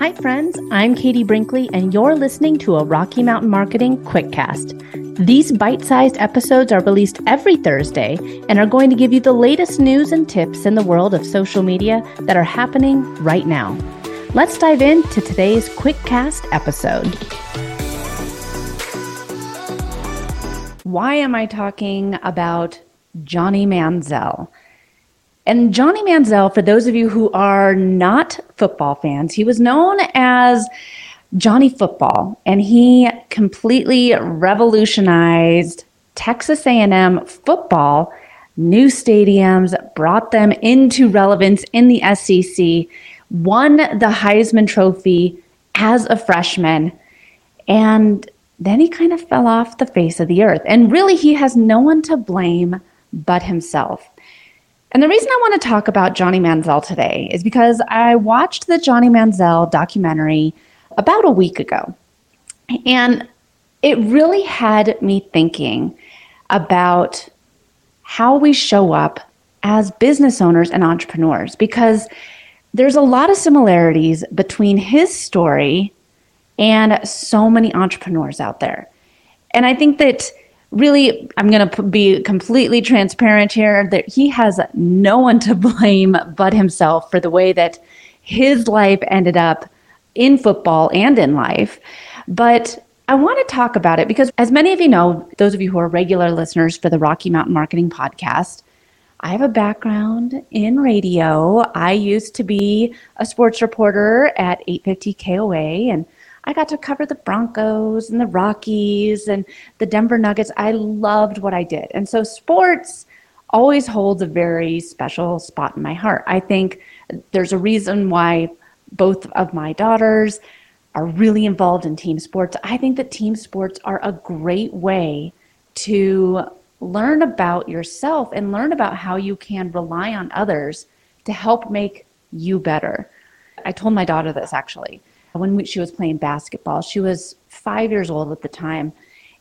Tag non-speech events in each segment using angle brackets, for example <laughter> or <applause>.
Hi, friends. I'm Katie Brinkley, and you're listening to a Rocky Mountain Marketing Quickcast. These bite sized episodes are released every Thursday and are going to give you the latest news and tips in the world of social media that are happening right now. Let's dive into today's Quickcast episode. Why am I talking about Johnny Manziel? And Johnny Manziel, for those of you who are not football fans, he was known as Johnny Football, and he completely revolutionized Texas A&M football. New stadiums brought them into relevance in the SEC. Won the Heisman Trophy as a freshman, and then he kind of fell off the face of the earth. And really, he has no one to blame but himself. And the reason I want to talk about Johnny Manziel today is because I watched the Johnny Manziel documentary about a week ago. And it really had me thinking about how we show up as business owners and entrepreneurs because there's a lot of similarities between his story and so many entrepreneurs out there. And I think that really, I'm going to be completely transparent here that he has no one to blame but himself for the way that his life ended up in football and in life. But I want to talk about it because, as many of you know, those of you who are regular listeners for the Rocky Mountain Marketing Podcast, I have a background in radio. I used to be a sports reporter at 850 KOA and I got to cover the Broncos and the Rockies and the Denver Nuggets. I loved what I did. And so sports always holds a very special spot in my heart. I think there's a reason why both of my daughters are really involved in team sports. I think that team sports are a great way to learn about yourself and learn about how you can rely on others to help make you better. I told my daughter this actually when she was playing basketball. She was five years old at the time.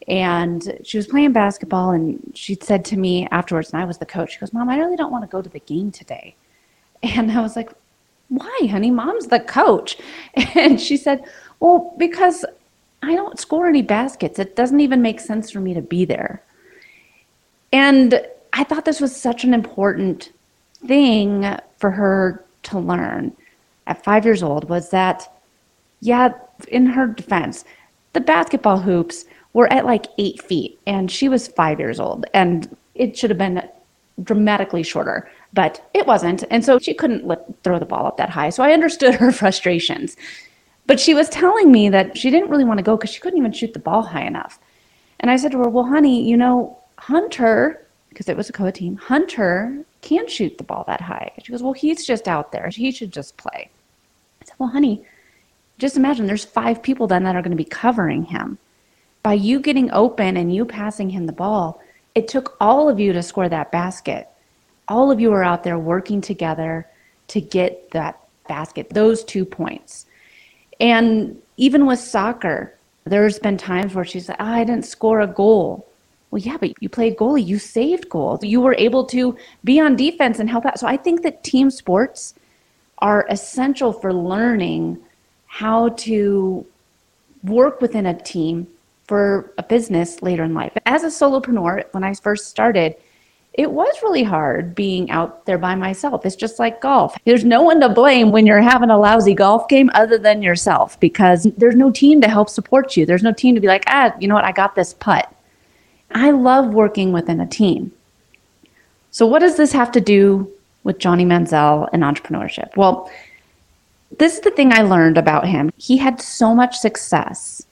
And she was playing basketball, and she said to me afterwards, and I was the coach, she goes, Mom, I really don't want to go to the game today. <laughs> And I was like, Why, honey? Mom's the coach. <laughs> And she said, Well, because I don't score any baskets. It doesn't even make sense for me to be there. And I thought this was such an important thing for her to learn at five years old was that yeah, in her defense, the basketball hoops were at like eight feet, and she was five years old, and it should have been dramatically shorter, but it wasn't. And so she couldn't throw the ball up that high. So I understood her <laughs> frustrations. But she was telling me that she didn't really want to go because she couldn't even shoot the ball high enough. And I said to her, Well, honey, you know, Hunter, because it was a co team, Hunter can shoot the ball that high. She goes, Well, he's just out there. He should just play. I said, Well, honey, just imagine there's five people then that are going to be covering him. By you getting open and you passing him the ball, it took all of you to score that basket. All of you are out there working together to get that basket, those two points. And even with soccer, there's been times where she's like, oh, I didn't score a goal. Well, yeah, but you played goalie, you saved goals. You were able to be on defense and help out. So I think that team sports are essential for learning how to work within a team for a business later in life. As a solopreneur, when I first started, it was really hard being out there by myself. It's just like golf. There's no one to blame when you're having a lousy golf game other than yourself because there's no team to help support you. There's no team to be like, ah, you know what, I got this putt. I love working within a team. So, what does this have to do with Johnny Manziel and entrepreneurship? Well, this is the thing I learned about him. He had so much success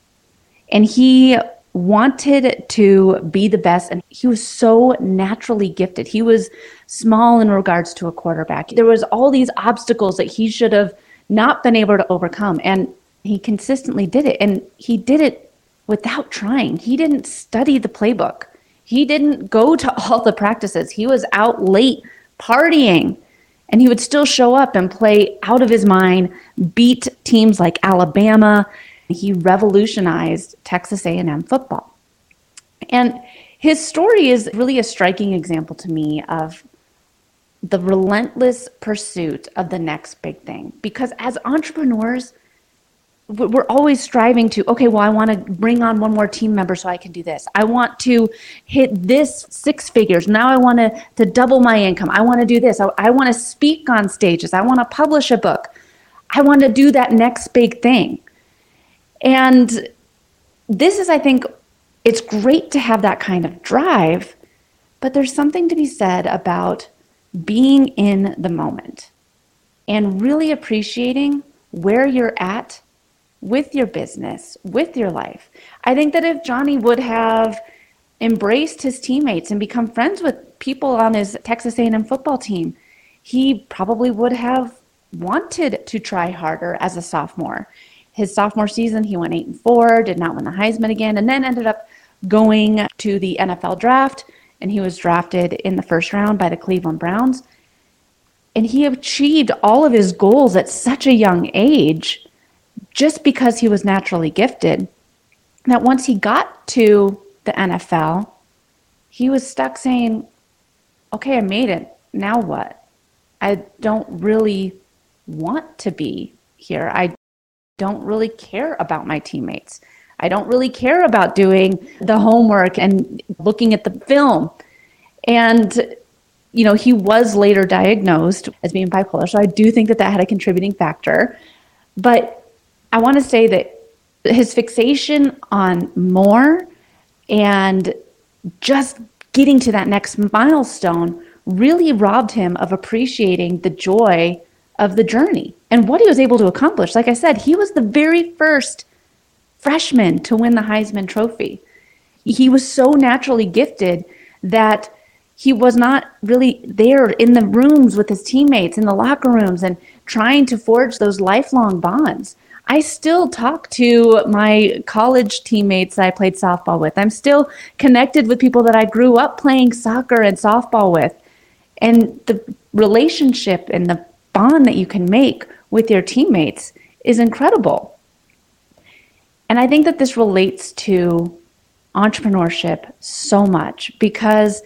and he wanted to be the best and he was so naturally gifted. He was small in regards to a quarterback. There was all these obstacles that he should have not been able to overcome and he consistently did it and he did it without trying. He didn't study the playbook. He didn't go to <laughs> all the practices. He was out late partying and he would still show up and play out of his mind, beat teams like Alabama. He revolutionized Texas A&M football. And his story is really a striking example to me of the relentless pursuit of the next big thing because as entrepreneurs, we're always striving to okay well i want to bring on one more team member so i can do this. I want to hit this six figures. Now i want to to double my income. I want to do this. I, I want to speak on stages. I want to publish a book. I want to do that next big thing. And this is i think it's great to have that kind of drive but there's something to be said about being in the moment and really appreciating where you're at with your business, with your life. I think that if Johnny would have embraced his teammates and become friends with people on his Texas A&M football team, he probably would have wanted to try harder as a sophomore. His sophomore season, he went 8 and 4, did not win the Heisman again, and then ended up going to the NFL draft and he was drafted in the first round by the Cleveland Browns. And he achieved all of his goals at such a young age just because he was naturally gifted that once he got to the NFL, he was stuck saying, okay, I made it. Now what? I don't really want to be here. I don't really care about my teammates. I don't really care about doing the homework and looking at the film. And, you know, he was later diagnosed as being bipolar. So I do think that that had a contributing factor. But I want to say that his fixation on more and just getting to that next milestone really robbed him of appreciating the joy of the journey and what he was able to accomplish. Like I said, he was the very first freshman to win the Heisman Trophy. He was so naturally gifted that he was not really there in the rooms with his teammates in the locker rooms and trying to forge those lifelong bonds. I still talk to my college teammates that I played softball with. I'm still connected with people that I grew up playing soccer and softball with. And the relationship and the bond that you can make with your teammates is incredible. And I think that this relates to entrepreneurship so much because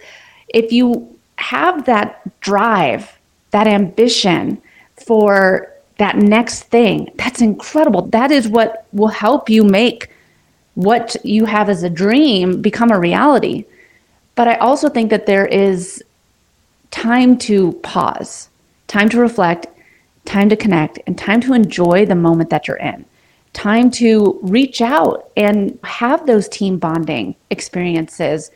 if you have that drive, that ambition for that next thing, that's incredible. That is what will help you make what you have as a dream become a reality. But I also think that there is time to pause, time to reflect, time to connect, and time to enjoy the moment that you're in time to reach out and have those team bonding experiences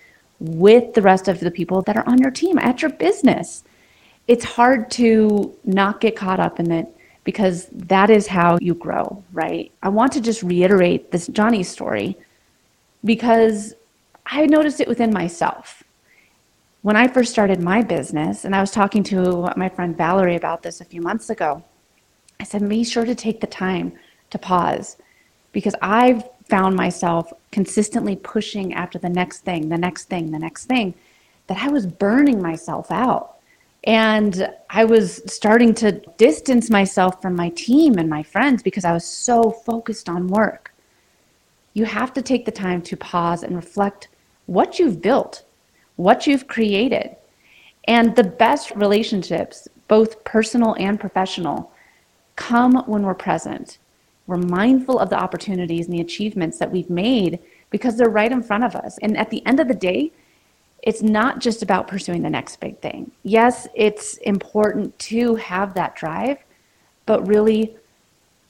with the rest of the people that are on your team at your business. It's hard to not get caught up in it because that is how you grow, right? I want to just reiterate this Johnny story because I noticed it within myself. When I first started my business, and I was talking to my friend Valerie about this a few months ago, I said, be sure to take the time to pause because I've found myself consistently pushing after the next thing, the next thing, the next thing, that I was burning myself out. And I was starting to distance myself from my team and my friends because I was so focused on work. You have to take the time to pause and reflect what you've built, what you've created. And the best relationships, both personal and professional, come when we're present we're mindful of the opportunities and the achievements that we've made because they're right in front of us. And at the end of the day, it's not just about pursuing the next big thing. Yes, it's important to have that drive, but really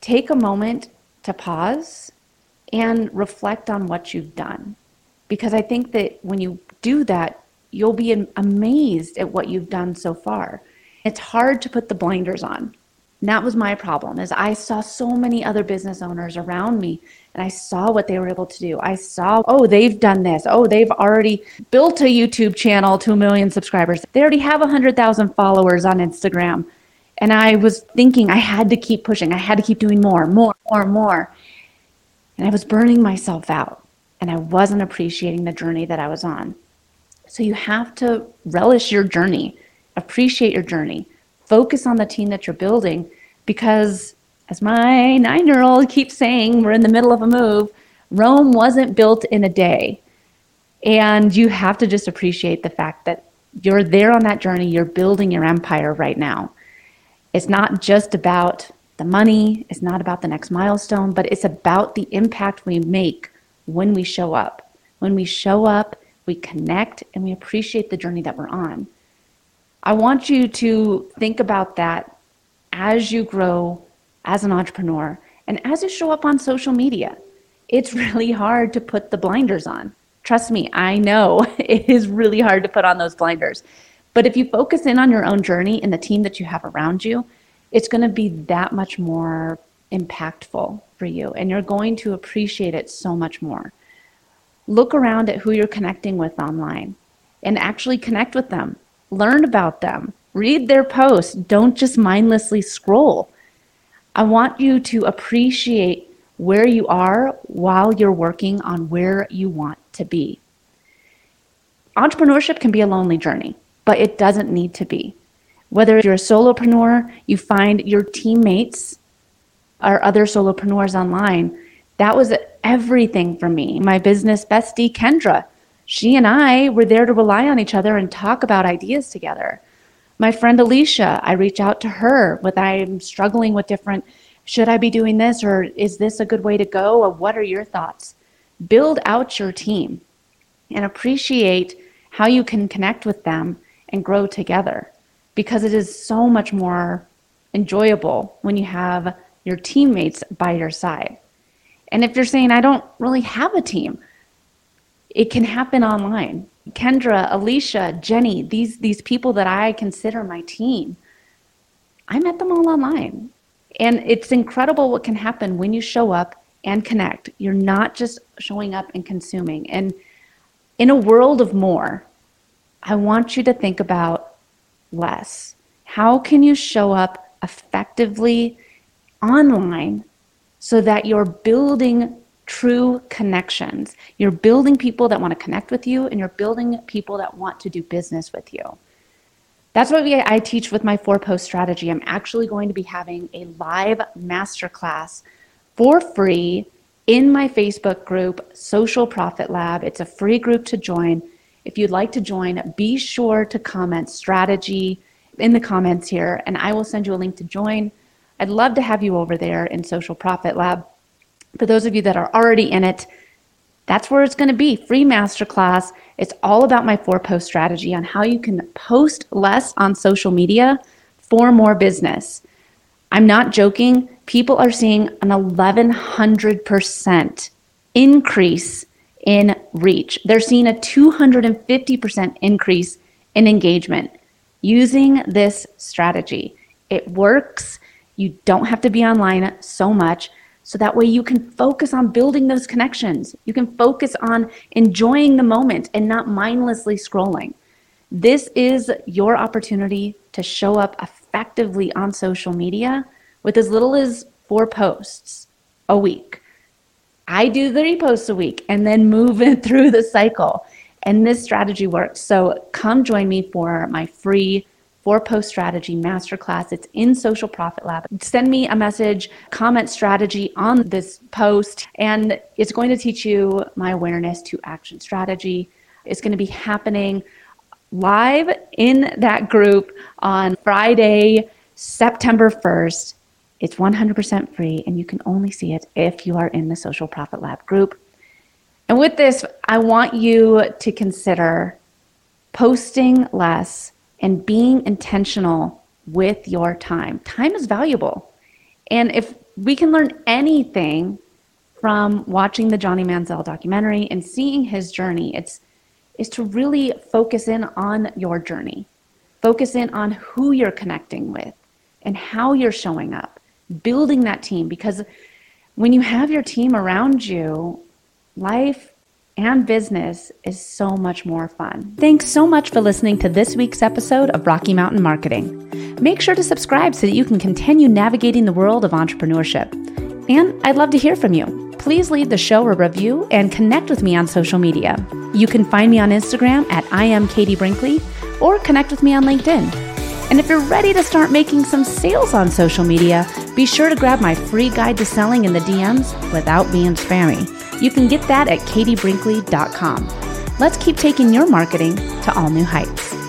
take a moment to pause and reflect on what you've done. Because I think that when you do that, you'll be amazed at what you've done so far. It's hard to put the blinders on and that was my problem is I saw so many other business owners around me and I saw what they were able to do. I saw, oh, they've done this. Oh, they've already built a YouTube channel to a million subscribers. They already have 100,000 followers on Instagram. And I was thinking I had to keep pushing. I had to keep doing more, more, more, more. And I was burning myself out and I wasn't appreciating the journey that I was on. So you have to relish your journey, appreciate your journey focus on the team that you're building because as my nine year old keeps saying, we're in the middle of a move. Rome wasn't built in a day. And you have to just appreciate the fact that you're there on that journey, you're building your empire right now. It's not just about the money, it's not about the next milestone, but it's about the impact we make when we show up. When we show up, we connect and we appreciate the journey that we're on. I want you to think about that as you grow as an entrepreneur and as you show up on social media. It's really hard to put the blinders on. Trust me, I know <laughs> it is really hard to put on those blinders. But if you focus in on your own journey and the team that you have around you, it's going to be that much more impactful for you and you're going to appreciate it so much more. Look around at who you're connecting with online and actually connect with them. Learn about them. Read their posts. Don't just mindlessly scroll. I want you to appreciate where you are while you're working on where you want to be. Entrepreneurship can be a lonely journey, but it doesn't need to be. Whether you're a solopreneur, you find your teammates or other solopreneurs online. That was everything for me. My business bestie, Kendra, she and I were there to rely on each other and talk about ideas together. My friend Alicia, I reach out to her with I'm struggling with different should I be doing this or is this a good way to go or what are your thoughts? Build out your team and appreciate how you can connect with them and grow together because it is so much more enjoyable when you have your teammates by your side. And if you're saying, I don't really have a team, it can happen online. Kendra, Alicia, Jenny, these, these people that I consider my team, I met them all online. And it's incredible what can happen when you show up and connect. You're not just showing up and consuming. And in a world of more, I want you to think about less. How can you show up effectively online so that you're building true connections? You're building people that want to connect with you, and you're building people that want to do business with you. That's what I teach with my four post strategy. I'm actually going to be having a live masterclass for free in my Facebook group, Social Profit Lab. It's a free group to join. If you'd like to join, be sure to comment strategy in the comments here, and I will send you a link to join. I'd love to have you over there in Social Profit Lab. For those of you that are already in it, that's where it's going to be free masterclass. It's all about my four post strategy on how you can post less on social media for more business. I'm not joking. People are seeing an 1100% increase in reach. They're seeing a 250% increase in engagement using this strategy. It works. You don't have to be online so much. So that way you can focus on building those connections. You can focus on enjoying the moment and not mindlessly scrolling. This is your opportunity to show up effectively on social media with as little as four posts a week. I do three posts a week and then move it <laughs> through the cycle. And this strategy works. So come join me for my free four post strategy masterclass. It's in Social Profit Lab. Send me a message, comment strategy on this post, and it's going to teach you my awareness to action strategy. It's going to be happening live in that group on Friday, September 1st. It's 100% free, and you can only see it if you are in the Social Profit Lab group. And with this, I want you to consider posting less and being intentional with your time. Time is valuable. And if we can learn anything from watching the Johnny Manziel documentary and seeing his journey, it's is to really focus in on your journey. Focus in on who you're connecting with and how you're showing up, building that team because when you have your team around you, life and business is so much more fun. Thanks so much for listening to this week's episode of Rocky Mountain Marketing. Make sure to subscribe so that you can continue navigating the world of entrepreneurship. And I'd love to hear from you. Please leave the show a review and connect with me on social media. You can find me on Instagram at I am Katie Brinkley or connect with me on LinkedIn. And if you're ready to start making some sales on social media, be sure to grab my free guide to selling in the DMs without being spammy. You can get that at katiebrinkley.com. Let's keep taking your marketing to all new heights.